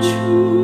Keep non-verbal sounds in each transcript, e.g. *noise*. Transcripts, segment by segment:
处。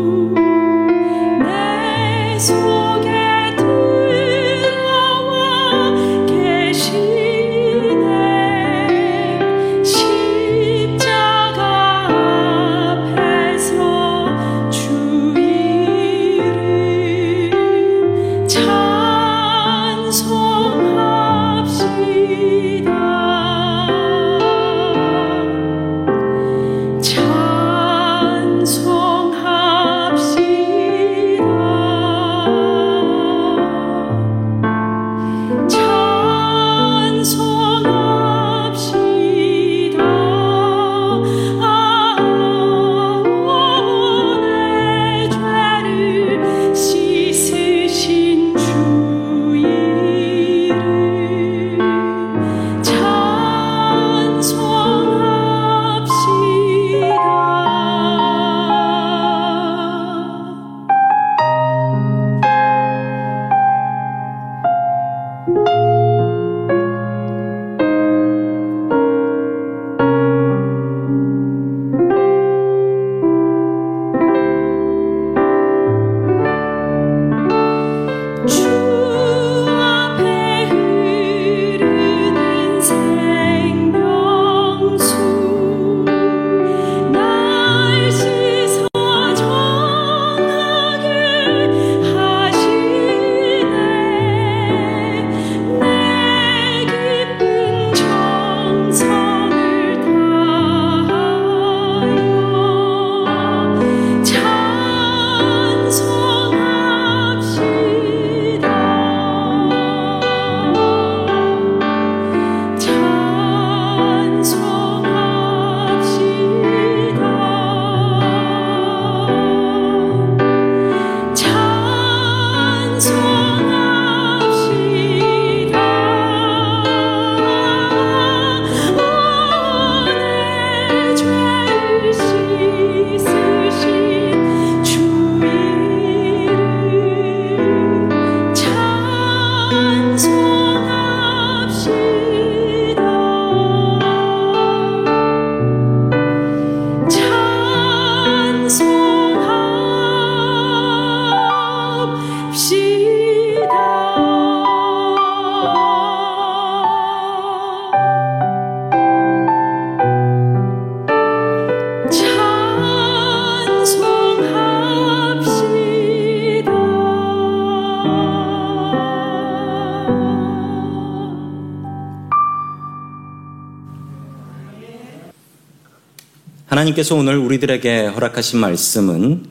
하나님께서 오늘 우리들에게 허락하신 말씀은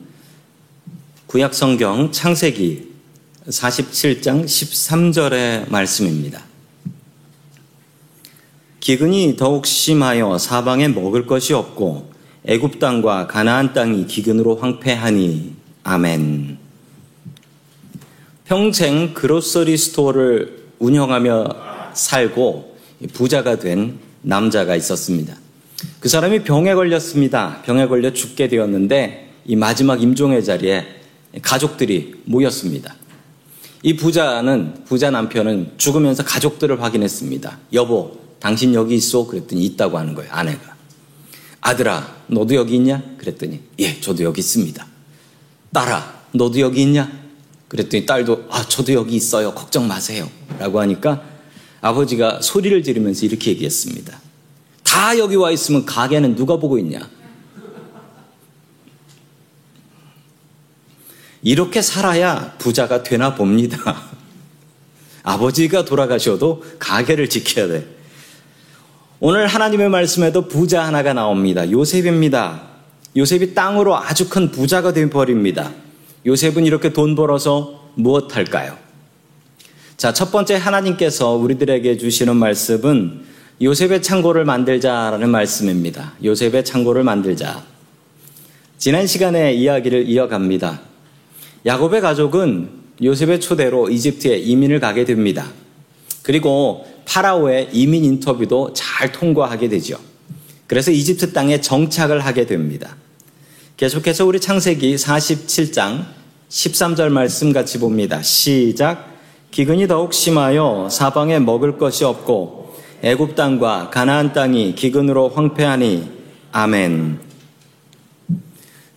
구약 성경 창세기 47장 13절의 말씀입니다. 기근이 더욱 심하여 사방에 먹을 것이 없고 애굽 땅과 가나안 땅이 기근으로 황폐하니 아멘. 평생 그로서리 스토어를 운영하며 살고 부자가 된 남자가 있었습니다. 그 사람이 병에 걸렸습니다. 병에 걸려 죽게 되었는데 이 마지막 임종의 자리에 가족들이 모였습니다. 이 부자는 부자 남편은 죽으면서 가족들을 확인했습니다. 여보, 당신 여기 있어? 그랬더니 있다고 하는 거예요. 아내가. 아들아, 너도 여기 있냐? 그랬더니 예, 저도 여기 있습니다. 딸아, 너도 여기 있냐? 그랬더니 딸도 아, 저도 여기 있어요. 걱정 마세요. 라고 하니까 아버지가 소리를 지르면서 이렇게 얘기했습니다. 다 여기 와 있으면 가게는 누가 보고 있냐? 이렇게 살아야 부자가 되나 봅니다. *laughs* 아버지가 돌아가셔도 가게를 지켜야 돼. 오늘 하나님의 말씀에도 부자 하나가 나옵니다. 요셉입니다. 요셉이 땅으로 아주 큰 부자가 되어버립니다. 요셉은 이렇게 돈 벌어서 무엇 할까요? 자, 첫 번째 하나님께서 우리들에게 주시는 말씀은 요셉의 창고를 만들자라는 말씀입니다. 요셉의 창고를 만들자. 지난 시간에 이야기를 이어갑니다. 야곱의 가족은 요셉의 초대로 이집트에 이민을 가게 됩니다. 그리고 파라오의 이민 인터뷰도 잘 통과하게 되죠. 그래서 이집트 땅에 정착을 하게 됩니다. 계속해서 우리 창세기 47장 13절 말씀 같이 봅니다. 시작. 기근이 더욱 심하여 사방에 먹을 것이 없고 애굽 땅과 가나안 땅이 기근으로 황폐하니 아멘.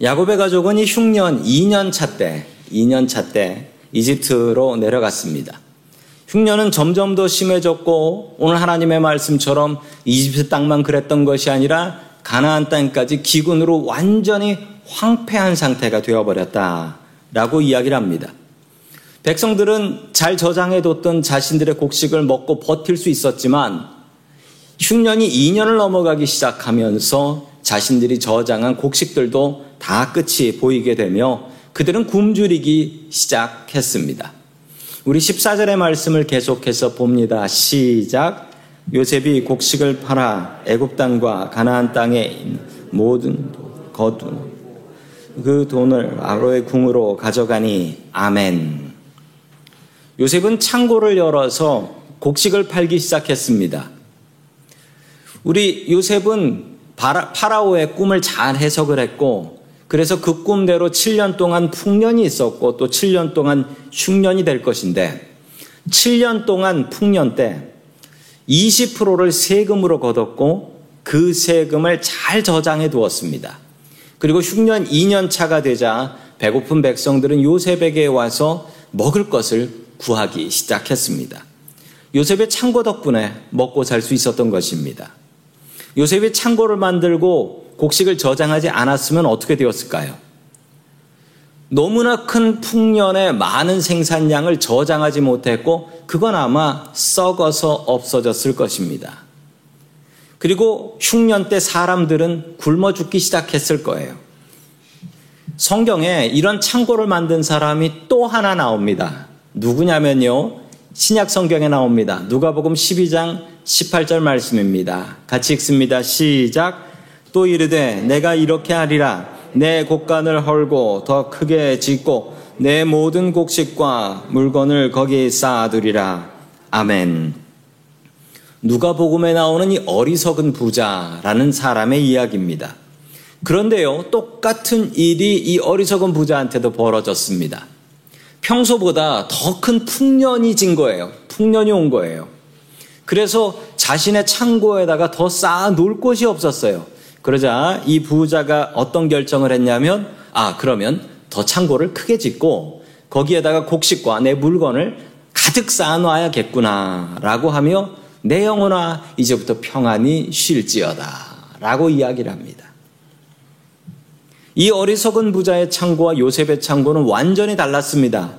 야곱의 가족은 이 흉년 2년 차 때, 2년 차 때 이집트로 내려갔습니다. 흉년은 점점 더 심해졌고 오늘 하나님의 말씀처럼 이집트 땅만 그랬던 것이 아니라 가나안 땅까지 기근으로 완전히 황폐한 상태가 되어버렸다라고 이야기를 합니다. 백성들은 잘 저장해뒀던 자신들의 곡식을 먹고 버틸 수 있었지만 흉년이 2년을 넘어가기 시작하면서 자신들이 저장한 곡식들도 다 끝이 보이게 되며 그들은 굶주리기 시작했습니다. 우리 14절의 말씀을 계속해서 봅니다. 시작. 요셉이 곡식을 팔아 애굽 땅과 가나안 땅에 모든 거둔 그 돈을 아로의 궁으로 가져가니 아멘. 요셉은 창고를 열어서 곡식을 팔기 시작했습니다. 우리 요셉은 파라오의 꿈을 잘 해석을 했고 그래서 그 꿈대로 7년 동안 풍년이 있었고 또 7년 동안 흉년이 될 것인데 7년 동안 풍년 때 20%를 세금으로 걷었고 그 세금을 잘 저장해 두었습니다. 그리고 흉년 2년 차가 되자 배고픈 백성들은 요셉에게 와서 먹을 것을 구하기 시작했습니다. 요셉의 창고 덕분에 먹고 살 수 있었던 것입니다. 요셉이 창고를 만들고 곡식을 저장하지 않았으면 어떻게 되었을까요? 너무나 큰 풍년에 많은 생산량을 저장하지 못했고 그건 아마 썩어서 없어졌을 것입니다. 그리고 흉년 때 사람들은 굶어 죽기 시작했을 거예요. 성경에 이런 창고를 만든 사람이 또 하나 나옵니다. 누구냐면요. 신약 성경에 나옵니다. 누가복음 12장 18절 말씀입니다. 같이 읽습니다. 시작. 또 이르되 내가 이렇게 하리라. 내 곡간을 헐고 더 크게 짓고 내 모든 곡식과 물건을 거기에 쌓아두리라. 아멘. 누가복음에 나오는 이 어리석은 부자라는 사람의 이야기입니다. 그런데요, 똑같은 일이 이 어리석은 부자한테도 벌어졌습니다. 평소보다 더 큰 풍년이 진 거예요. 풍년이 온 거예요. 그래서 자신의 창고에다가 더 쌓아 놓을 곳이 없었어요. 그러자 이 부자가 어떤 결정을 했냐면, 아, 그러면 더 창고를 크게 짓고 거기에다가 곡식과 내 물건을 가득 쌓아 놔야겠구나. 라고 하며 내 영혼아, 이제부터 평안히 쉴지어다. 라고 이야기를 합니다. 이 어리석은 부자의 창고와 요셉의 창고는 완전히 달랐습니다.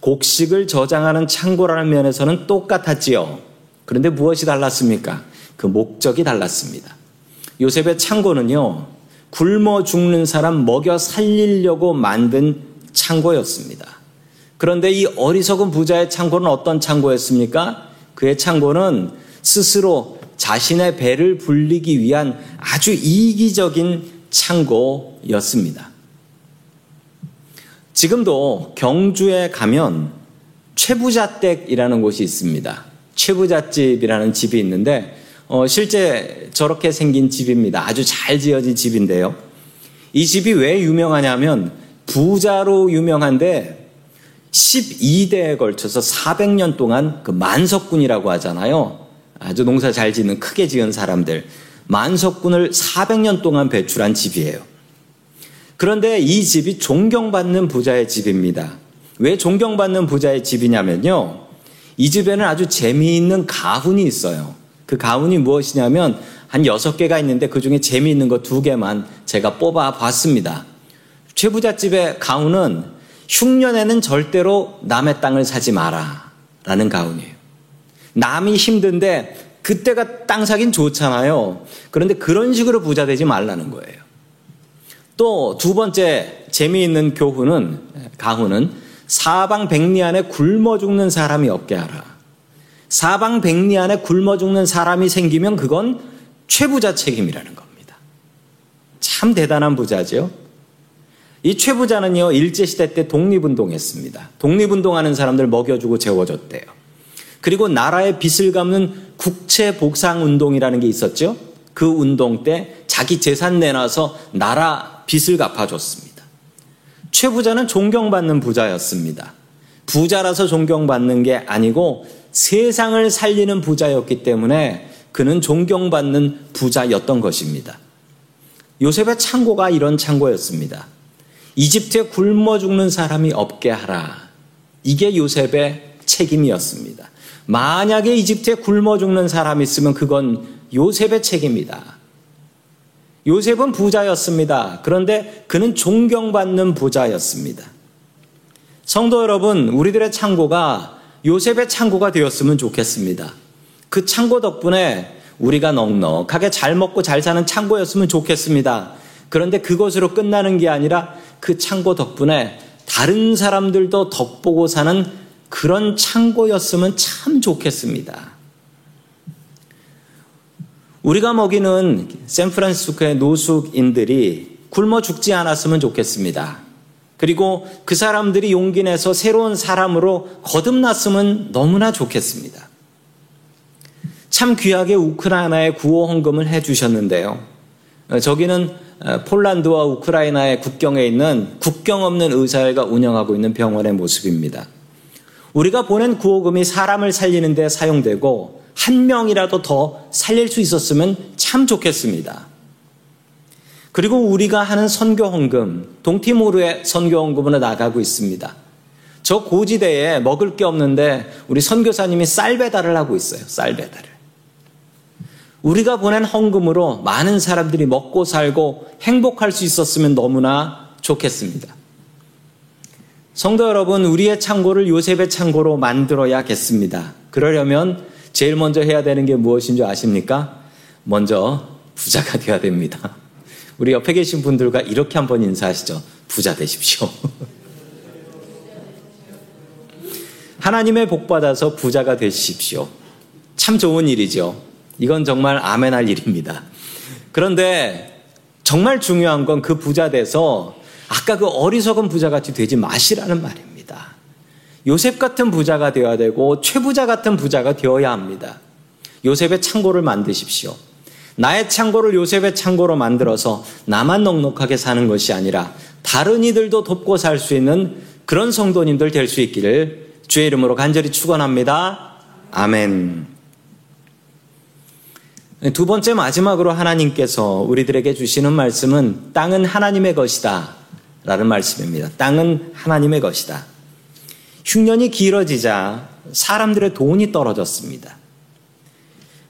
곡식을 저장하는 창고라는 면에서는 똑같았지요. 그런데 무엇이 달랐습니까? 그 목적이 달랐습니다. 요셉의 창고는요, 굶어 죽는 사람 먹여 살리려고 만든 창고였습니다. 그런데 이 어리석은 부자의 창고는 어떤 창고였습니까? 그의 창고는 스스로 자신의 배를 불리기 위한 아주 이기적인 창고였습니다. 지금도 경주에 가면 최부자댁이라는 곳이 있습니다. 최부자집이라는 집이 있는데 어, 실제 저렇게 생긴 집입니다. 아주 잘 지어진 집인데요. 이 집이 왜 유명하냐면 부자로 유명한데 12대에 걸쳐서 400년 동안 그 만석군이라고 하잖아요. 아주 농사 잘 짓는 크게 지은 사람들. 만석군을 400년 동안 배출한 집이에요. 그런데 이 집이 존경받는 부자의 집입니다. 왜 존경받는 부자의 집이냐면요. 이 집에는 아주 재미있는 가훈이 있어요. 그 가훈이 무엇이냐면 한 여섯 개가 있는데 그 중에 재미있는 거 두 개만 제가 뽑아 봤습니다. 최부자 집의 가훈은 흉년에는 절대로 남의 땅을 사지 마라. 라는 가훈이에요. 남이 힘든데 그때가 땅 사긴 좋잖아요. 그런데 그런 식으로 부자 되지 말라는 거예요. 또 두 번째 재미있는 교훈은, 가훈은 사방 백리 안에 굶어 죽는 사람이 없게 하라. 사방 백리 안에 굶어 죽는 사람이 생기면 그건 최부자 책임이라는 겁니다. 참 대단한 부자죠. 이 최부자는요, 일제시대 때 독립운동했습니다. 독립운동하는 사람들 먹여주고 재워줬대요. 그리고 나라의 빚을 갚는 국채복상운동이라는 게 있었죠. 그 운동 때 자기 재산 내놔서 나라 빚을 갚아줬습니다. 최 부자는 존경받는 부자였습니다. 부자라서 존경받는 게 아니고 세상을 살리는 부자였기 때문에 그는 존경받는 부자였던 것입니다. 요셉의 창고가 이런 창고였습니다. 이집트에 굶어 죽는 사람이 없게 하라. 이게 요셉의 책임이었습니다. 만약에 이집트에 굶어 죽는 사람이 있으면 그건 요셉의 책임이다. 요셉은 부자였습니다. 그런데 그는 존경받는 부자였습니다. 성도 여러분, 우리들의 창고가 요셉의 창고가 되었으면 좋겠습니다. 그 창고 덕분에 우리가 넉넉하게 잘 먹고 잘 사는 창고였으면 좋겠습니다. 그런데 그것으로 끝나는 게 아니라 그 창고 덕분에 다른 사람들도 덕보고 사는 그런 창고였으면 참 좋겠습니다. 우리가 먹이는 샌프란시스코의 노숙인들이 굶어 죽지 않았으면 좋겠습니다. 그리고 그 사람들이 용기 내서 새로운 사람으로 거듭났으면 너무나 좋겠습니다. 참 귀하게 우크라이나에 구호 헌금을 해 주셨는데요. 저기는 폴란드와 우크라이나의 국경에 있는 국경 없는 의사회가 운영하고 있는 병원의 모습입니다. 우리가 보낸 구호금이 사람을 살리는 데 사용되고 한 명이라도 더 살릴 수 있었으면 참 좋겠습니다. 그리고 우리가 하는 선교 헌금, 동티모르의 선교 헌금으로 나가고 있습니다. 저 고지대에 먹을 게 없는데 우리 선교사님이 쌀 배달을 하고 있어요. 쌀 배달을. 우리가 보낸 헌금으로 많은 사람들이 먹고 살고 행복할 수 있었으면 너무나 좋겠습니다. 성도 여러분, 우리의 창고를 요셉의 창고로 만들어야겠습니다. 그러려면 제일 먼저 해야 되는 게 무엇인 줄 아십니까? 먼저 부자가 되어야 됩니다. 우리 옆에 계신 분들과 이렇게 한번 인사하시죠. 부자 되십시오. *laughs* 하나님의 복 받아서 부자가 되십시오. 참 좋은 일이죠. 이건 정말 아멘할 일입니다. 그런데 정말 중요한 건 그 부자 돼서 아까 그 어리석은 부자 같이 되지 마시라는 말입니다. 요셉 같은 부자가 되어야 되고 최부자 같은 부자가 되어야 합니다. 요셉의 창고를 만드십시오. 나의 창고를 요셉의 창고로 만들어서 나만 넉넉하게 사는 것이 아니라 다른 이들도 돕고 살 수 있는 그런 성도님들 될 수 있기를 주의 이름으로 간절히 축원합니다. 아멘. 두 번째 마지막으로 하나님께서 우리들에게 주시는 말씀은 땅은 하나님의 것이다. 라는 말씀입니다. 땅은 하나님의 것이다. 흉년이 길어지자 사람들의 돈이 떨어졌습니다.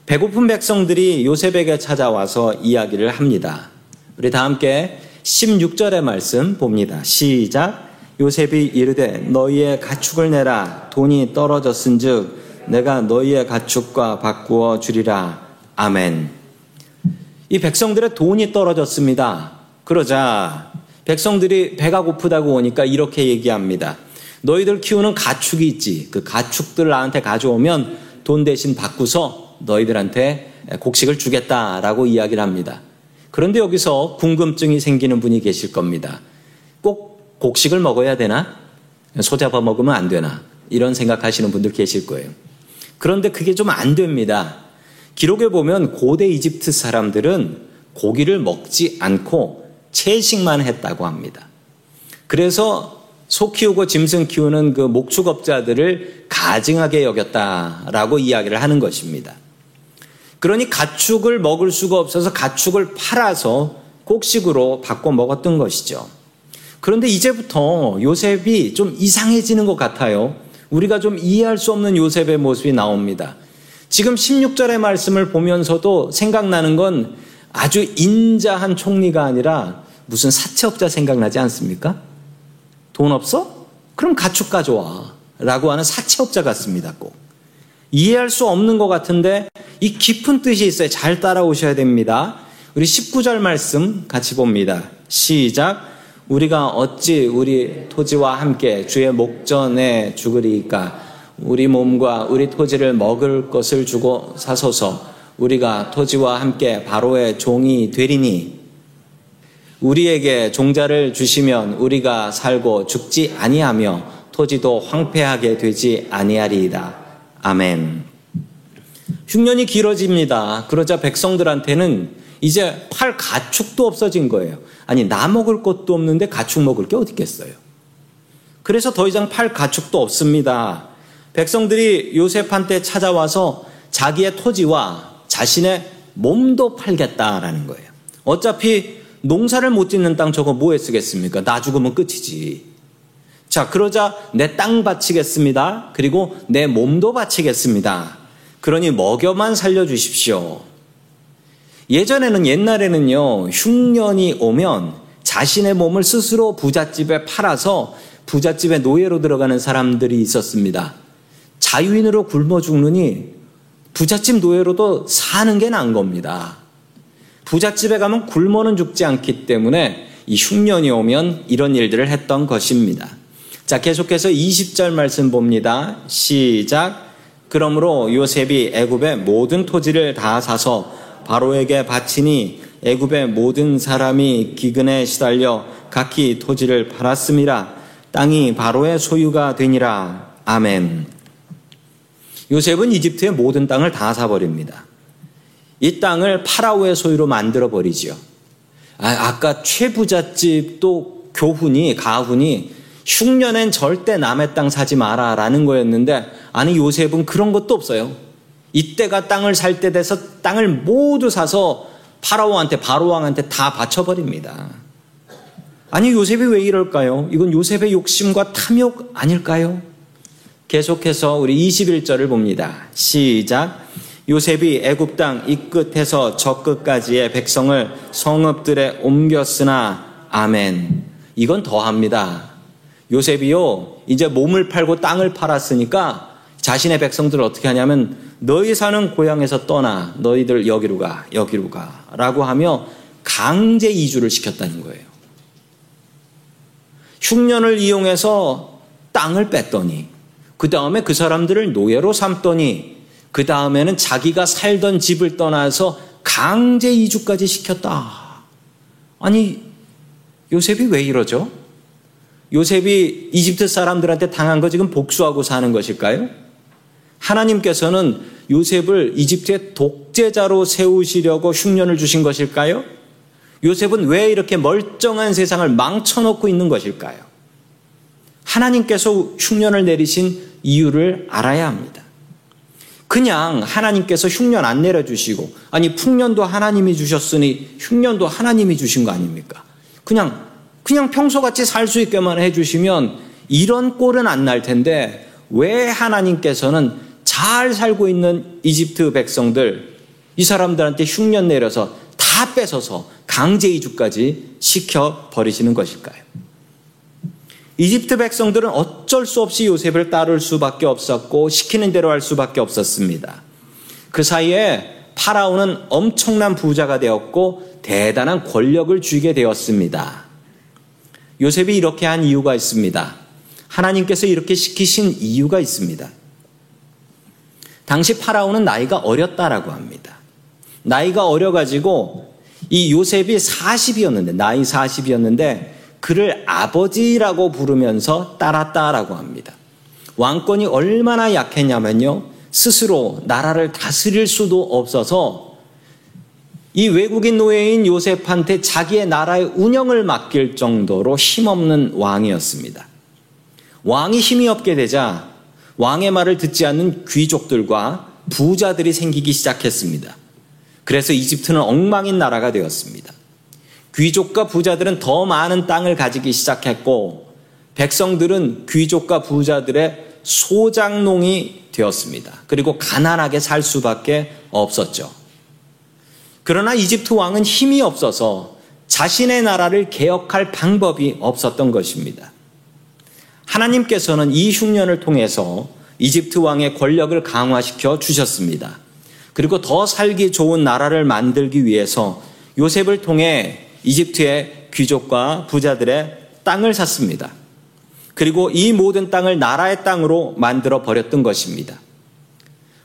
배고픈 백성들이 요셉에게 찾아와서 이야기를 합니다. 우리 다 함께 16절의 말씀 봅니다. 시작. 요셉이 이르되 너희의 가축을 내라 돈이 떨어졌은즉 내가 너희의 가축과 바꾸어 주리라. 아멘. 이 백성들의 돈이 떨어졌습니다. 그러자 백성들이 배가 고프다고 오니까 이렇게 얘기합니다. 너희들 키우는 가축이 있지. 그 가축들 나한테 가져오면 돈 대신 바꾸서 너희들한테 곡식을 주겠다라고 이야기를 합니다. 그런데 여기서 궁금증이 생기는 분이 계실 겁니다. 꼭 곡식을 먹어야 되나? 소 잡아 먹으면 안 되나? 이런 생각하시는 분들 계실 거예요. 그런데 그게 좀 안 됩니다. 기록에 보면 고대 이집트 사람들은 고기를 먹지 않고 채식만 했다고 합니다. 그래서 소 키우고 짐승 키우는 그 목축업자들을 가증하게 여겼다라고 이야기를 하는 것입니다. 그러니 가축을 먹을 수가 없어서 가축을 팔아서 곡식으로 바꿔 먹었던 것이죠. 그런데 이제부터 요셉이 좀 이상해지는 것 같아요. 우리가 좀 이해할 수 없는 요셉의 모습이 나옵니다. 지금 16절의 말씀을 보면서도 생각나는 건 아주 인자한 총리가 아니라 무슨 사채업자 생각나지 않습니까? 돈 없어? 그럼 가축 가져와. 라고 하는 사채업자 같습니다, 꼭. 이해할 수 없는 것 같은데 이 깊은 뜻이 있어요. 잘 따라오셔야 됩니다. 우리 19절 말씀 같이 봅니다. 시작. 우리가 어찌 우리 토지와 함께 주의 목전에 죽으리까? 우리 몸과 우리 토지를 먹을 것을 주고 사소서 우리가 토지와 함께 바로의 종이 되리니 우리에게 종자를 주시면 우리가 살고 죽지 아니하며 토지도 황폐하게 되지 아니하리이다. 아멘. 흉년이 길어집니다. 그러자 백성들한테는 이제 팔 가축도 없어진 거예요. 아니 나 먹을 것도 없는데 가축 먹을 게 어디 있겠어요. 그래서 더 이상 팔 가축도 없습니다. 백성들이 요셉한테 찾아와서 자기의 토지와 자신의 몸도 팔겠다라는 거예요. 어차피 농사를 못 짓는 땅 저거 뭐에 쓰겠습니까? 나 죽으면 끝이지. 자, 그러자 내 땅 바치겠습니다. 그리고 내 몸도 바치겠습니다. 그러니 먹여만 살려주십시오. 예전에는 옛날에는요, 흉년이 오면 자신의 몸을 스스로 부잣집에 팔아서 부잣집에 노예로 들어가는 사람들이 있었습니다. 자유인으로 굶어 죽느니 부잣집 노예로도 사는 게 나은 겁니다. 부잣집에 가면 굶어는 죽지 않기 때문에 이 흉년이 오면 이런 일들을 했던 것입니다. 자, 계속해서 20절 말씀 봅니다. 시작. 그러므로 요셉이 애굽의 모든 토지를 다 사서 바로에게 바치니 애굽의 모든 사람이 기근에 시달려 각기 토지를 팔았습니다. 땅이 바로의 소유가 되니라. 아멘. 요셉은 이집트의 모든 땅을 다 사버립니다. 이 땅을 파라오의 소유로 만들어 버리지요. 아, 까 최부잣집도 교훈이 가훈이 흉년엔 절대 남의 땅 사지 마라라는 거였는데 아니 요셉은 그런 것도 없어요. 이때가 땅을 살 때 돼서 땅을 모두 사서 파라오한테 바로왕한테 다 바쳐버립니다. 아니 요셉이 왜 이럴까요? 이건 요셉의 욕심과 탐욕 아닐까요? 계속해서 우리 21절을 봅니다. 시작. 요셉이 애굽 땅 이 끝에서 저 끝까지의 백성을 성읍들에 옮겼으나 아멘. 이건 더합니다. 요셉이요 이제 몸을 팔고 땅을 팔았으니까 자신의 백성들을 어떻게 하냐면 너희 사는 고향에서 떠나 너희들 여기로 가 여기로 가라고 하며 강제 이주를 시켰다는 거예요. 흉년을 이용해서 땅을 뺐더니 그 다음에 그 사람들을 노예로 삼더니 그 다음에는 자기가 살던 집을 떠나서 강제 이주까지 시켰다. 아니, 요셉이 왜 이러죠? 요셉이 이집트 사람들한테 당한 거 지금 복수하고 사는 것일까요? 하나님께서는 요셉을 이집트의 독재자로 세우시려고 흉년을 주신 것일까요? 요셉은 왜 이렇게 멀쩡한 세상을 망쳐놓고 있는 것일까요? 하나님께서 흉년을 내리신 이유를 알아야 합니다. 그냥 하나님께서 흉년 안 내려주시고, 아니, 풍년도 하나님이 주셨으니 흉년도 하나님이 주신 거 아닙니까? 그냥, 그냥 평소같이 살 수 있게만 해주시면 이런 꼴은 안 날 텐데, 왜 하나님께서는 잘 살고 있는 이집트 백성들, 이 사람들한테 흉년 내려서 다 뺏어서 강제 이주까지 시켜 버리시는 것일까요? 이집트 백성들은 어쩔 수 없이 요셉을 따를 수밖에 없었고 시키는 대로 할 수밖에 없었습니다. 그 사이에 파라오는 엄청난 부자가 되었고 대단한 권력을 쥐게 되었습니다. 요셉이 이렇게 한 이유가 있습니다. 하나님께서 이렇게 시키신 이유가 있습니다. 당시 파라오는 나이가 어렸다라고 합니다. 나이가 어려가지고 이 요셉이 40이었는데, 나이 40이었는데, 그를 아버지라고 부르면서 따랐다라고 합니다. 왕권이 얼마나 약했냐면요. 스스로 나라를 다스릴 수도 없어서 이 외국인 노예인 요셉한테 자기의 나라의 운영을 맡길 정도로 힘없는 왕이었습니다. 왕이 힘이 없게 되자 왕의 말을 듣지 않는 귀족들과 부자들이 생기기 시작했습니다. 그래서 이집트는 엉망인 나라가 되었습니다. 귀족과 부자들은 더 많은 땅을 가지기 시작했고 백성들은 귀족과 부자들의 소장농이 되었습니다. 그리고 가난하게 살 수밖에 없었죠. 그러나 이집트 왕은 힘이 없어서 자신의 나라를 개혁할 방법이 없었던 것입니다. 하나님께서는 이 흉년을 통해서 이집트 왕의 권력을 강화시켜 주셨습니다. 그리고 더 살기 좋은 나라를 만들기 위해서 요셉을 통해 이집트의 귀족과 부자들의 땅을 샀습니다. 그리고 이 모든 땅을 나라의 땅으로 만들어 버렸던 것입니다.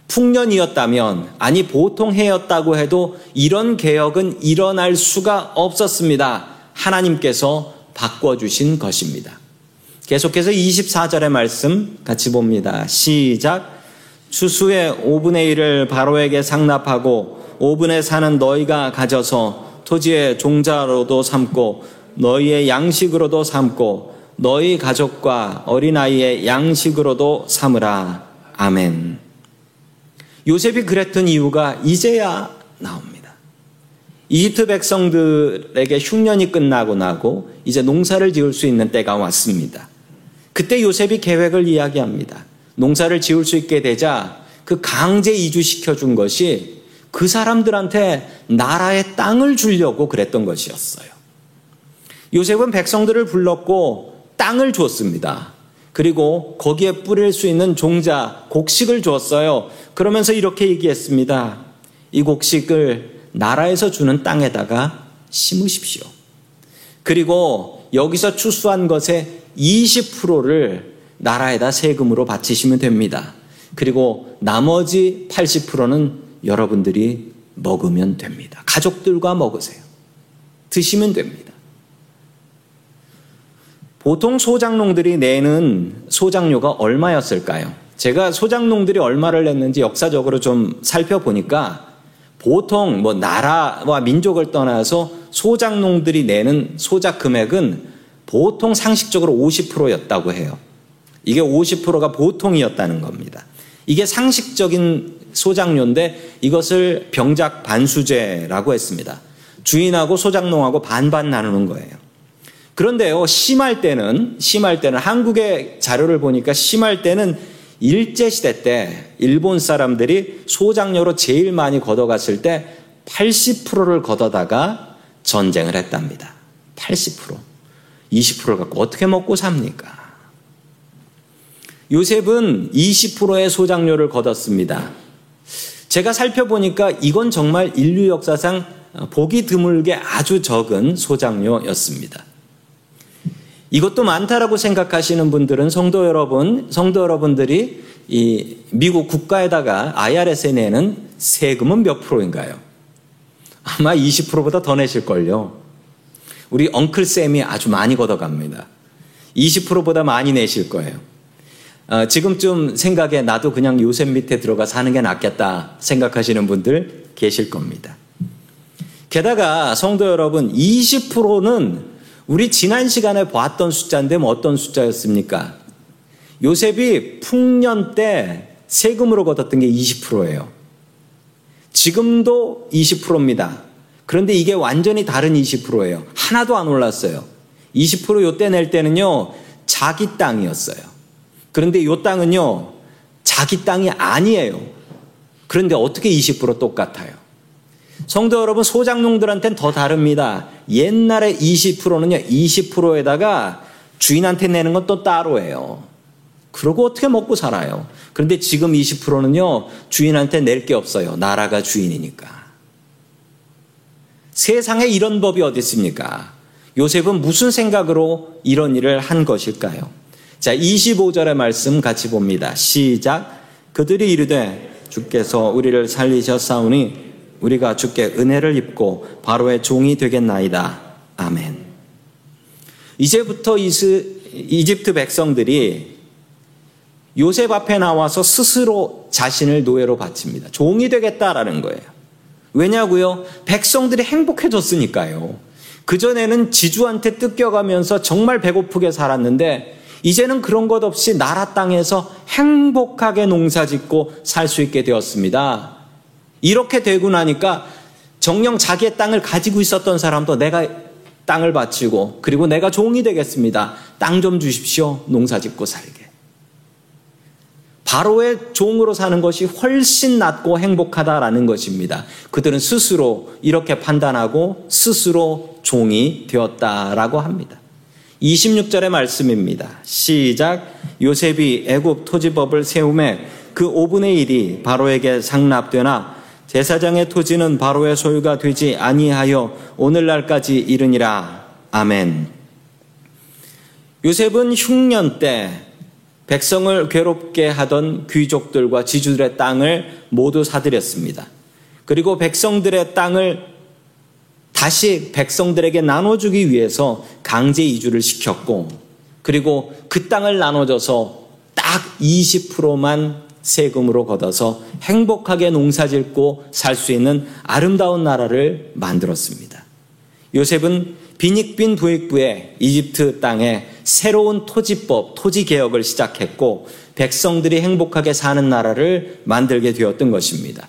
풍년이었다면, 아니 보통 해였다고 해도 이런 개혁은 일어날 수가 없었습니다. 하나님께서 바꿔주신 것입니다. 계속해서 24절의 말씀 같이 봅니다. 시작. 추수의 5분의 1을 바로에게 상납하고 5분의 4는 너희가 가져서 토지의 종자로도 삼고 너희의 양식으로도 삼고 너희 가족과 어린아이의 양식으로도 삼으라. 아멘. 요셉이 그랬던 이유가 이제야 나옵니다. 이집트 백성들에게 흉년이 끝나고 나고 이제 농사를 지을 수 있는 때가 왔습니다. 그때 요셉이 계획을 이야기합니다. 농사를 지을 수 있게 되자 그 강제 이주시켜 준 것이 그 사람들한테 나라의 땅을 주려고 그랬던 것이었어요. 요셉은 백성들을 불렀고 땅을 줬습니다. 그리고 거기에 뿌릴 수 있는 종자, 곡식을 줬어요. 그러면서 이렇게 얘기했습니다. 이 곡식을 나라에서 주는 땅에다가 심으십시오. 그리고 여기서 추수한 것의 20%를 나라에다 세금으로 바치시면 됩니다. 그리고 나머지 80%는 여러분들이 먹으면 됩니다. 가족들과 먹으세요. 드시면 됩니다. 보통 소장농들이 내는 소장료가 얼마였을까요? 제가 소장농들이 얼마를 냈는지 역사적으로 좀 살펴보니까 보통 뭐 나라와 민족을 떠나서 소장농들이 내는 소작 금액은 보통 상식적으로 50%였다고 해요. 이게 50%가 보통이었다는 겁니다. 이게 상식적인 소장료인데 이것을 병작 반수제라고 했습니다. 주인하고 소장농하고 반반 나누는 거예요. 그런데요, 심할 때는, 심할 때는 한국의 자료를 보니까 심할 때는 일제시대 때 일본 사람들이 소장료로 제일 많이 걷어갔을 때 80%를 걷어다가 전쟁을 했답니다. 80%. 20% 갖고 어떻게 먹고 삽니까? 요셉은 20%의 소장료를 걷었습니다. 제가 살펴보니까 이건 정말 인류 역사상 보기 드물게 아주 적은 소장료였습니다. 이것도 많다라고 생각하시는 분들은 성도 여러분, 성도 여러분들이 이 미국 국가에다가 IRS에 내는 세금은 몇 프로인가요? 아마 20%보다 더 내실걸요. 우리 엉클쌤이 아주 많이 걷어갑니다. 20%보다 많이 내실 거예요. 어, 지금쯤 생각에 나도 그냥 요셉 밑에 들어가 사는 게 낫겠다 생각하시는 분들 계실 겁니다. 게다가 성도 여러분, 20%는 우리 지난 시간에 보았던 숫자인데 뭐 어떤 숫자였습니까? 요셉이 풍년 때 세금으로 걷었던 게 20%예요. 지금도 20%입니다. 그런데 이게 완전히 다른 20%예요. 하나도 안 올랐어요. 20% 요때 낼 때는요, 자기 땅이었어요. 그런데 요 땅은요, 자기 땅이 아니에요. 그런데 어떻게 20% 똑같아요? 성도 여러분, 소장농들한테는 더 다릅니다. 옛날에 20%는요, 20%에다가 주인한테 내는 건 또 따로예요. 그러고 어떻게 먹고 살아요? 그런데 지금 20%는요, 주인한테 낼 게 없어요. 나라가 주인이니까. 세상에 이런 법이 어디 있습니까? 요셉은 무슨 생각으로 이런 일을 한 것일까요? 자, 25절의 말씀 같이 봅니다. 시작. 그들이 이르되 주께서 우리를 살리셨사오니 우리가 주께 은혜를 입고 바로의 종이 되겠나이다. 아멘. 이제부터 이스, 이집트 백성들이 요셉 앞에 나와서 스스로 자신을 노예로 바칩니다. 종이 되겠다라는 거예요. 왜냐고요? 백성들이 행복해졌으니까요. 그전에는 지주한테 뜯겨가면서 정말 배고프게 살았는데 이제는 그런 것 없이 나라 땅에서 행복하게 농사 짓고 살 수 있게 되었습니다. 이렇게 되고 나니까 정령 자기의 땅을 가지고 있었던 사람도 내가 땅을 바치고 그리고 내가 종이 되겠습니다. 땅 좀 주십시오. 농사 짓고 살게. 바로의 종으로 사는 것이 훨씬 낫고 행복하다라는 것입니다. 그들은 스스로 이렇게 판단하고 스스로 종이 되었다라고 합니다. 26절의 말씀입니다. 시작 요셉이 애굽 토지법을 세움에 그 5분의 1이 바로에게 상납되나 제사장의 토지는 바로의 소유가 되지 아니하여 오늘날까지 이르니라. 아멘. 요셉은 흉년 때 백성을 괴롭게 하던 귀족들과 지주들의 땅을 모두 사들였습니다. 그리고 백성들의 땅을 다시 백성들에게 나눠주기 위해서 강제 이주를 시켰고, 그리고 그 땅을 나눠줘서 딱 20%만 세금으로 걷어서 행복하게 농사 짓고 살 수 있는 아름다운 나라를 만들었습니다. 요셉은 비닉빈 부익부의 이집트 땅에 새로운 토지법, 토지 개혁을 시작했고 백성들이 행복하게 사는 나라를 만들게 되었던 것입니다.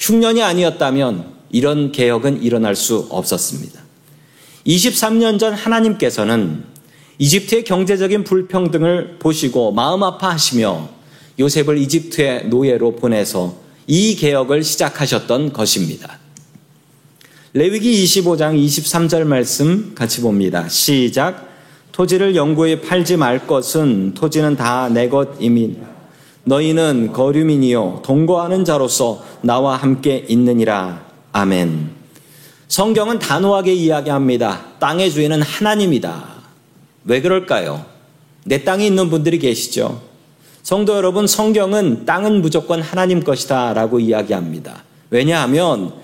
흉년이 아니었다면 이런 개혁은 일어날 수 없었습니다. 23년 전 하나님께서는 이집트의 경제적인 불평등을 보시고 마음 아파하시며 요셉을 이집트의 노예로 보내서 이 개혁을 시작하셨던 것입니다. 레위기 25장 23절 말씀 같이 봅니다. 시작. 토지를 영구히 팔지 말 것은 토지는 다 내 것이미 너희는 거류민이요 동거하는 자로서 나와 함께 있느니라. 아멘. 성경은 단호하게 이야기합니다. 땅의 주인은 하나님이다. 왜 그럴까요? 내 땅에 있는 분들이 계시죠. 성도 여러분, 성경은 땅은 무조건 하나님 것이다 라고 이야기합니다. 왜냐하면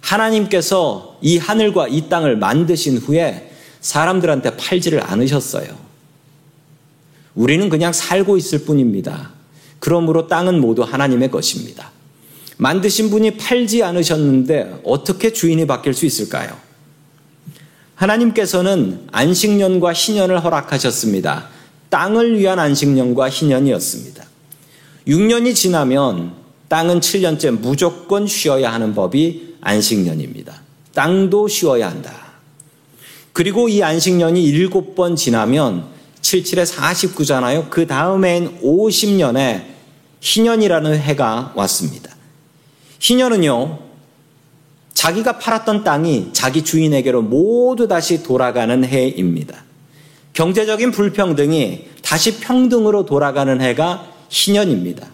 하나님께서 이 하늘과 이 땅을 만드신 후에 사람들한테 팔지를 않으셨어요. 우리는 그냥 살고 있을 뿐입니다. 그러므로 땅은 모두 하나님의 것입니다. 만드신 분이 팔지 않으셨는데 어떻게 주인이 바뀔 수 있을까요? 하나님께서는 안식년과 희년을 허락하셨습니다. 땅을 위한 안식년과 희년이었습니다. 6년이 지나면 땅은 7년째 무조건 쉬어야 하는 법이 안식년입니다. 땅도 쉬어야 한다. 그리고 이 안식년이 7번 지나면 77에 49잖아요. 그 다음엔 50년에 희년이라는 해가 왔습니다. 희년은요, 자기가 팔았던 땅이 자기 주인에게로 모두 다시 돌아가는 해입니다. 경제적인 불평등이 다시 평등으로 돌아가는 해가 희년입니다.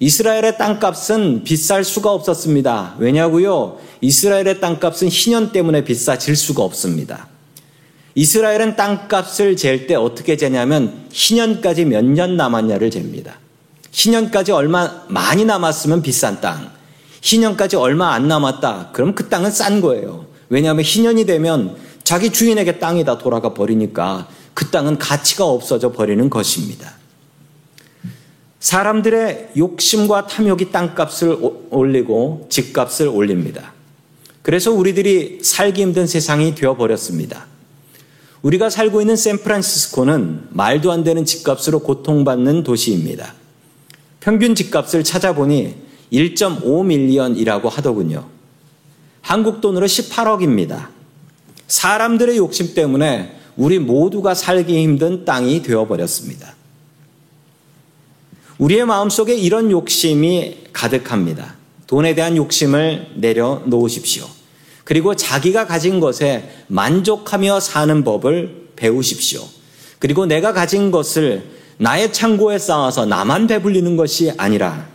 이스라엘의 땅값은 비쌀 수가 없었습니다. 왜냐고요? 이스라엘의 땅값은 희년 때문에 비싸질 수가 없습니다. 이스라엘은 땅값을 잴 때 어떻게 재냐면 희년까지 몇 년 남았냐를 잽니다. 희년까지 얼마 많이 남았으면 비싼 땅, 희년까지 얼마 안 남았다. 그럼 그 땅은 싼 거예요. 왜냐하면 희년이 되면 자기 주인에게 땅이 다 돌아가 버리니까 그 땅은 가치가 없어져 버리는 것입니다. 사람들의 욕심과 탐욕이 땅값을 올리고 집값을 올립니다. 그래서 우리들이 살기 힘든 세상이 되어버렸습니다. 우리가 살고 있는 샌프란시스코는 말도 안 되는 집값으로 고통받는 도시입니다. 평균 집값을 찾아보니 1.5밀리언이라고 하더군요. 한국 돈으로 18억입니다. 사람들의 욕심 때문에 우리 모두가 살기 힘든 땅이 되어버렸습니다. 우리의 마음속에 이런 욕심이 가득합니다. 돈에 대한 욕심을 내려놓으십시오. 그리고 자기가 가진 것에 만족하며 사는 법을 배우십시오. 그리고 내가 가진 것을 나의 창고에 쌓아서 나만 배불리는 것이 아니라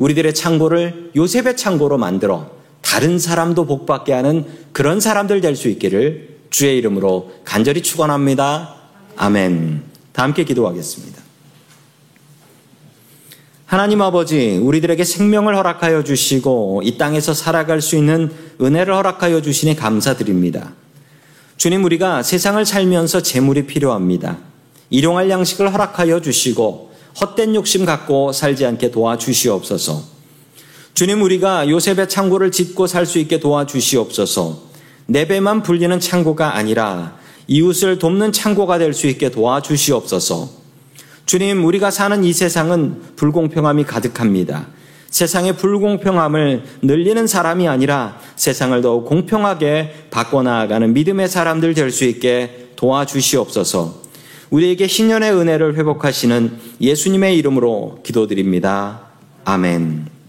우리들의 창고를 요셉의 창고로 만들어 다른 사람도 복받게 하는 그런 사람들 될 수 있기를 주의 이름으로 간절히 축원합니다. 아멘. 다 함께 기도하겠습니다. 하나님 아버지, 우리들에게 생명을 허락하여 주시고 이 땅에서 살아갈 수 있는 은혜를 허락하여 주시니 감사드립니다. 주님, 우리가 세상을 살면서 재물이 필요합니다. 일용할 양식을 허락하여 주시고 헛된 욕심 갖고 살지 않게 도와주시옵소서. 주님, 우리가 요셉의 창고를 짓고 살 수 있게 도와주시옵소서. 내 배만 불리는 창고가 아니라 이웃을 돕는 창고가 될 수 있게 도와주시옵소서. 주님, 우리가 사는 이 세상은 불공평함이 가득합니다. 세상의 불공평함을 늘리는 사람이 아니라 세상을 더욱 공평하게 바꿔나가는 믿음의 사람들 될 수 있게 도와주시옵소서. 우리에게 신년의 은혜를 회복하시는 예수님의 이름으로 기도드립니다. 아멘.